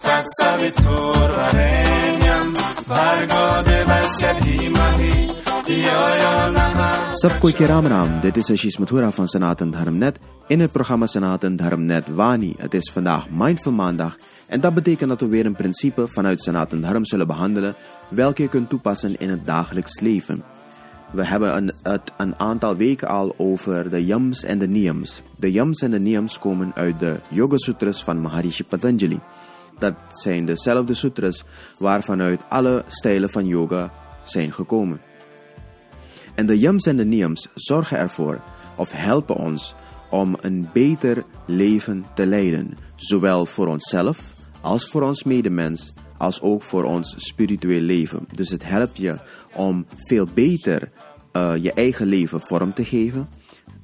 تصویتور و رنیم برگاده وسیتی مهی सबको Ram dit is Ashish Mathura van Sanatan Dharmnet in het programma Sanatan Dharmnet Wani. Het is vandaag Mindful Maandag en dat betekent dat we weer een principe vanuit sanatan Dharm zullen behandelen welke je kunt toepassen in het dagelijks leven. We hebben een, het een aantal weken al over de yams en de niyams. De yams en de niyams komen uit de Yoga Sutras van Maharishi Patanjali. Dat zijn dezelfde sutras waarvanuit alle stijlen van yoga zijn gekomen. En de yams en de niyams zorgen ervoor of helpen ons om een beter leven te leiden, zowel voor onszelf als voor ons medemens, als ook voor ons spiritueel leven. Dus het helpt je om veel beter uh, je eigen leven vorm te geven.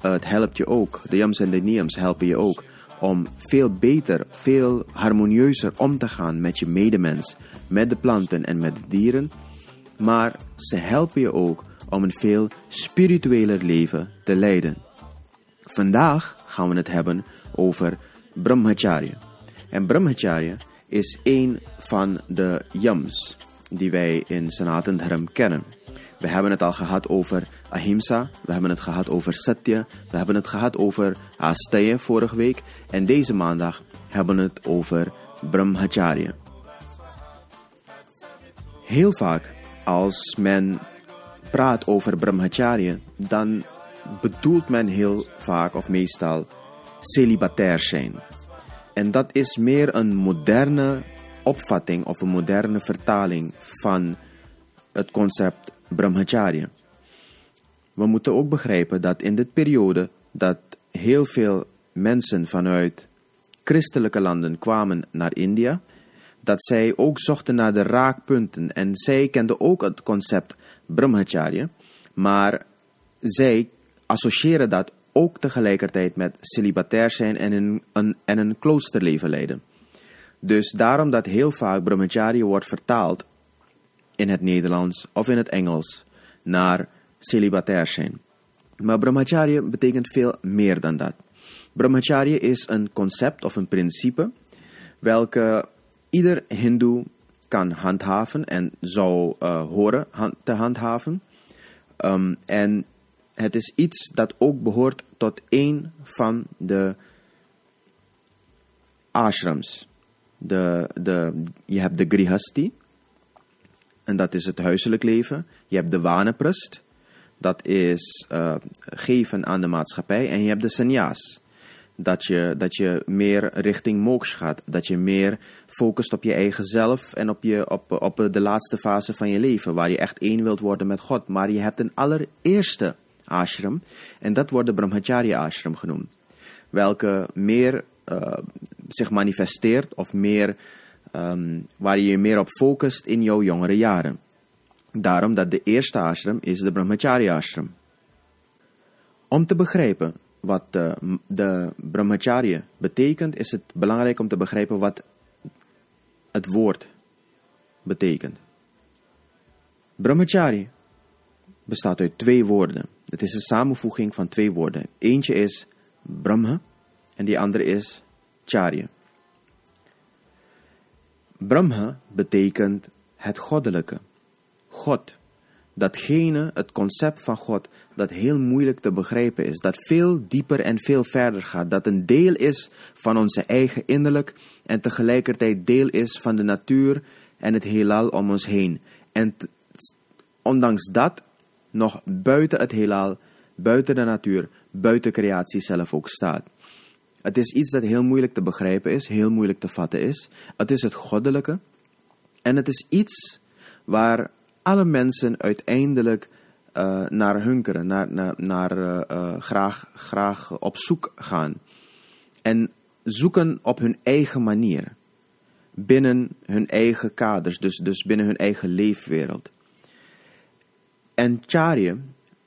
Uh, het helpt je ook, de yams en de niyams helpen je ook om veel beter, veel harmonieuzer om te gaan met je medemens, met de planten en met de dieren. Maar ze helpen je ook om een veel spiritueler leven te leiden. Vandaag gaan we het hebben over Brahmacharya. En Brahmacharya is een van de yams die wij in Sanatan Dharm kennen. We hebben het al gehad over ahimsa, we hebben het gehad over satya, we hebben het gehad over asteya vorige week en deze maandag hebben we het over brahmacharya. Heel vaak als men praat over brahmacharya, dan bedoelt men heel vaak of meestal celibatair zijn. En dat is meer een moderne opvatting of een moderne vertaling van het concept brahmacharya. We moeten ook begrijpen dat in dit periode dat heel veel mensen vanuit christelijke landen kwamen naar India, dat zij ook zochten naar de raakpunten en zij kenden ook het concept brahmacharya, maar zij associëren dat ook tegelijkertijd met celibatair zijn en een, een, en een kloosterleven leiden. Dus daarom dat heel vaak brahmacharya wordt vertaald in het Nederlands of in het Engels naar celibatair zijn. Maar brahmacharya betekent veel meer dan dat. Brahmacharya is een concept of een principe welke ieder hindoe kan handhaven en zou uh, horen te handhaven. Um, en het is iets dat ook behoort tot één van de ashrams. De, de, je hebt de grihasti, en dat is het huiselijk leven. Je hebt de waneprust, dat is uh, geven aan de maatschappij. En je hebt de sannyas, dat je, dat je meer richting moksha gaat. Dat je meer focust op je eigen zelf en op, je, op, op de laatste fase van je leven, waar je echt één wilt worden met God. Maar je hebt een allereerste ashram, en dat wordt de Brahmacharya ashram genoemd. Welke meer uh, zich manifesteert of meer um, waar je je meer op focust in jouw jongere jaren. Daarom dat de eerste ashram is de Brahmacharya ashram. Om te begrijpen wat de, de Brahmacharya betekent, is het belangrijk om te begrijpen wat het woord betekent. Brahmacharya bestaat uit twee woorden. Het is een samenvoeging van twee woorden. Eentje is Brahma en die andere is Charya. Brahma betekent het goddelijke. God. Datgene, het concept van God, dat heel moeilijk te begrijpen is. Dat veel dieper en veel verder gaat. Dat een deel is van onze eigen innerlijk en tegelijkertijd deel is van de natuur en het heelal om ons heen. En ondanks dat nog buiten het heelal, buiten de natuur, buiten creatie zelf ook staat. Het is iets dat heel moeilijk te begrijpen is, heel moeilijk te vatten is. Het is het goddelijke. En het is iets waar alle mensen uiteindelijk uh, naar hunkeren, naar, naar, naar uh, uh, graag, graag op zoek gaan. En zoeken op hun eigen manier. Binnen hun eigen kaders, dus, dus binnen hun eigen leefwereld. En charya,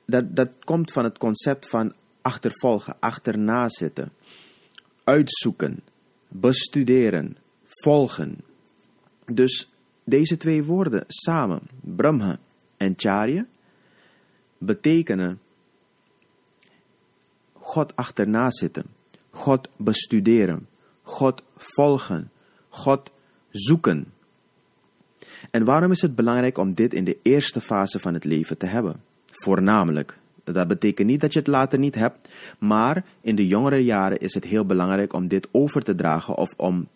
dat, dat komt van het concept van achtervolgen, achterna zitten uitzoeken, bestuderen, volgen. Dus deze twee woorden samen, Brahma en Charya, betekenen God achterna zitten, God bestuderen, God volgen, God zoeken. En waarom is het belangrijk om dit in de eerste fase van het leven te hebben? Voornamelijk. Dat betekent niet dat je het later niet hebt, maar in de jongere jaren is het heel belangrijk om dit over te dragen of om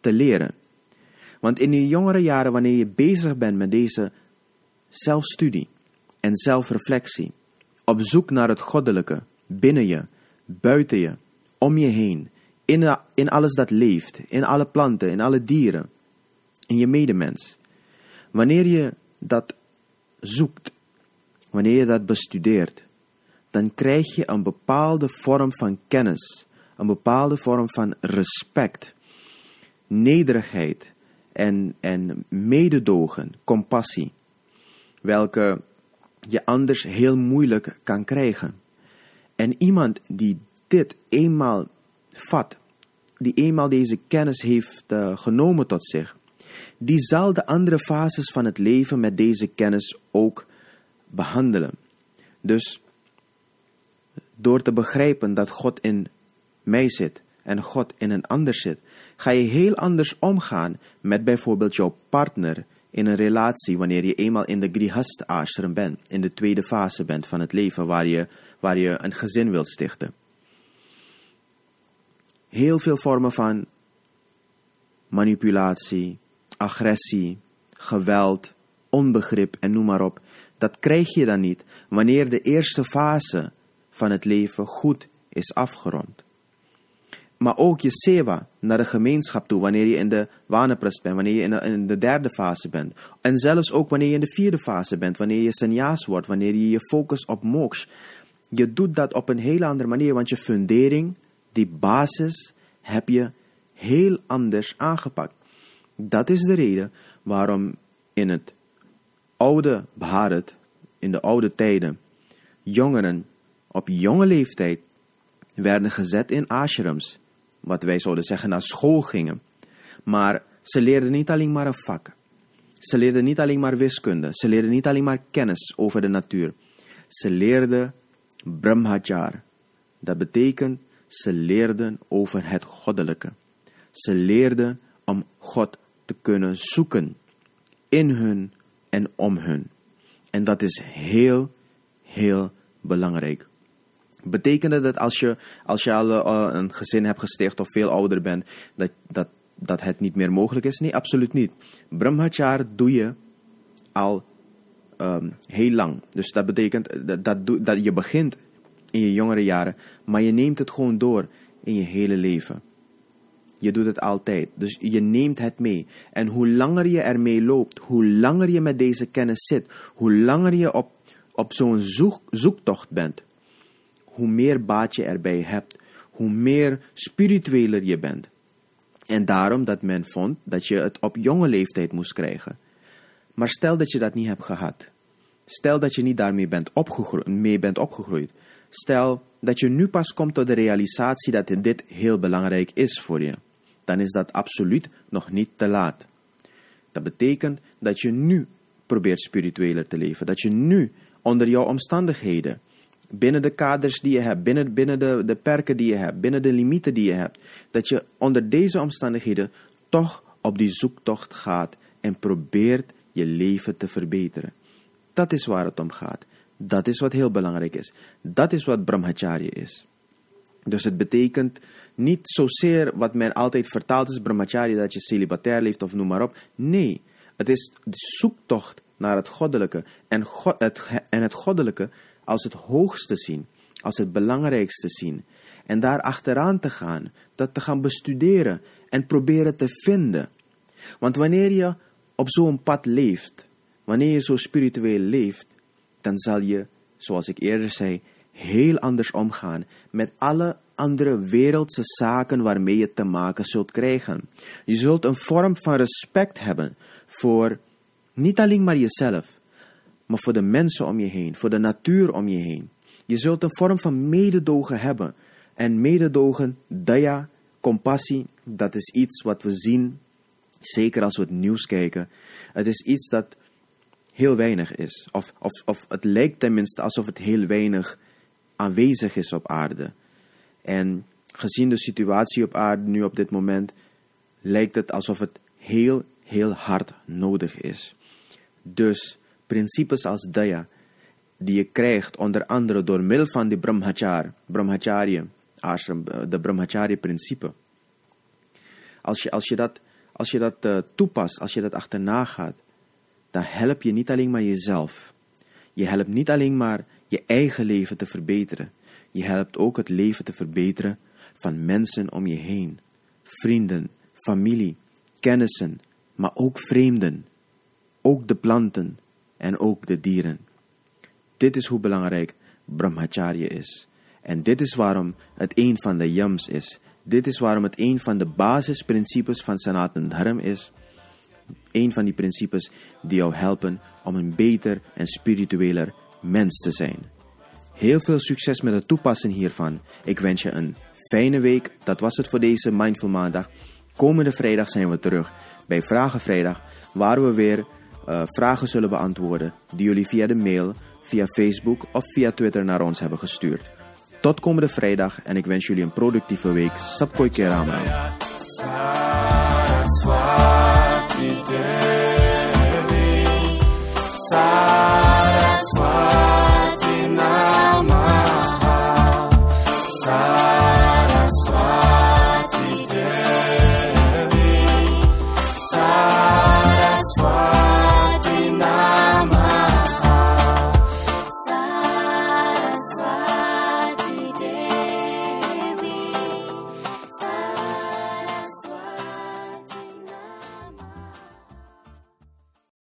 te leren. Want in de jongere jaren, wanneer je bezig bent met deze zelfstudie en zelfreflectie, op zoek naar het goddelijke, binnen je, buiten je, om je heen, in, in alles dat leeft, in alle planten, in alle dieren, in je medemens. Wanneer je dat zoekt, wanneer je dat bestudeert, dan krijg je een bepaalde vorm van kennis, een bepaalde vorm van respect, nederigheid en, en mededogen, compassie, welke je anders heel moeilijk kan krijgen. En iemand die dit eenmaal vat, die eenmaal deze kennis heeft uh, genomen tot zich, die zal de andere fases van het leven met deze kennis ook behandelen. Dus door te begrijpen dat God in mij zit en God in een ander zit, ga je heel anders omgaan met bijvoorbeeld jouw partner in een relatie wanneer je eenmaal in de grihast ashram bent, in de tweede fase bent van het leven waar je, waar je een gezin wilt stichten. Heel veel vormen van manipulatie, agressie, geweld, onbegrip en noem maar op, dat krijg je dan niet wanneer de eerste fase van het leven goed is afgerond. Maar ook je seva naar de gemeenschap toe, wanneer je in de waneprest bent, wanneer je in de, derde fase bent. En zelfs ook wanneer je in de vierde fase bent, wanneer je sannyas wordt, wanneer je je focust op moks. Je doet dat op een hele andere manier, want je fundering, die basis, heb je heel anders aangepakt. Dat is de reden waarom in het oude Bharat, in de oude tijden, jongeren op jonge leeftijd werden gezet in ashrams, wat wij zouden zeggen naar school gingen. Maar ze leerden niet alleen maar een vak. Ze leerden niet alleen maar wiskunde. Ze leerden niet alleen maar kennis over de natuur. Ze leerden brahmachar. Dat betekent ze leerden over het goddelijke. Ze leerden om God te kunnen zoeken in hun en om hun. En dat is heel, heel belangrijk. Betekende dat als je, als je al uh, een gezin hebt gesticht of veel ouder bent, dat, dat, dat het niet meer mogelijk is? Nee, absoluut niet. Brahmachar doe je al um, heel lang. Dus dat betekent dat, dat, dat je begint in je jongere jaren, maar je neemt het gewoon door in je hele leven. Je doet het altijd. Dus je neemt het mee. En hoe langer je ermee loopt, hoe langer je met deze kennis zit, hoe langer je op, op zo'n zoek, zoektocht bent, hoe meer baat je erbij hebt, hoe meer spiritueler je bent. En daarom dat men vond dat je het op jonge leeftijd moest krijgen. Maar stel dat je dat niet hebt gehad. Stel dat je niet daarmee bent opgegroeid, mee bent opgegroeid. Stel dat je nu pas komt tot de realisatie dat dit heel belangrijk is voor je. Dan is dat absoluut nog niet te laat. Dat betekent dat je nu probeert spiritueler te leven. Dat je nu onder jouw omstandigheden binnen de kaders die je hebt, binnen, binnen de, de perken die je hebt, binnen de limieten die je hebt, dat je onder deze omstandigheden toch op die zoektocht gaat en probeert je leven te verbeteren. Dat is waar het om gaat. Dat is wat heel belangrijk is. Dat is wat brahmacharya is. Dus het betekent niet zozeer wat men altijd vertaalt is brahmacharya, dat je celibatair leeft of noem maar op. Nee, het is de zoektocht naar het goddelijke en, het, en het goddelijke als het hoogste zien, als het belangrijkste zien. En daar achteraan te gaan, dat te gaan bestuderen en proberen te vinden. Want wanneer je op zo'n pad leeft, wanneer je zo spiritueel leeft, dan zal je, zoals ik eerder zei, heel anders omgaan met alle andere wereldse zaken waarmee je te maken zult krijgen. Je zult een vorm van respect hebben voor niet alleen maar jezelf, maar voor de mensen om je heen, voor de natuur om je heen. Je zult een vorm van mededogen hebben. En mededogen, daya, compassie, dat is iets wat we zien, zeker als we het nieuws kijken. Het is iets dat heel weinig is. Of, of, of het lijkt tenminste alsof het heel weinig aanwezig is op aarde. En gezien de situatie op aarde nu op dit moment, lijkt het alsof het heel, heel hard nodig is. Dus principes als Daya, die je krijgt onder andere door middel van die Brahmacharya, Brahmacharya ashram, eh, de Brahmacharya-principe. Als je, als je dat, als je dat uh, toepast, als je dat achterna gaat, dan help je niet alleen maar jezelf. Je helpt niet alleen maar je eigen leven te verbeteren. Je helpt ook het leven te verbeteren van mensen om je heen. Vrienden, familie, kennissen, maar ook vreemden. Ook de planten en ook de dieren. Dit is hoe belangrijk Brahmacharya is. En dit is waarom het een van de yams is. Dit is waarom het een van de basisprincipes van Sanatan Dharm is. Een van die principes die jou helpen om een beter en spiritueler mens te zijn. Heel veel succes met het toepassen hiervan. Ik wens je een fijne week. Dat was het voor deze Mindful Maandag. Komende vrijdag zijn we terug bij Vragen Vrijdag, waar we weer eh, vragen zullen beantwoorden die jullie via de mail, via Facebook of via Twitter naar ons hebben gestuurd. Tot komende vrijdag en ik wens jullie een productieve week. Sapkoi Kerama.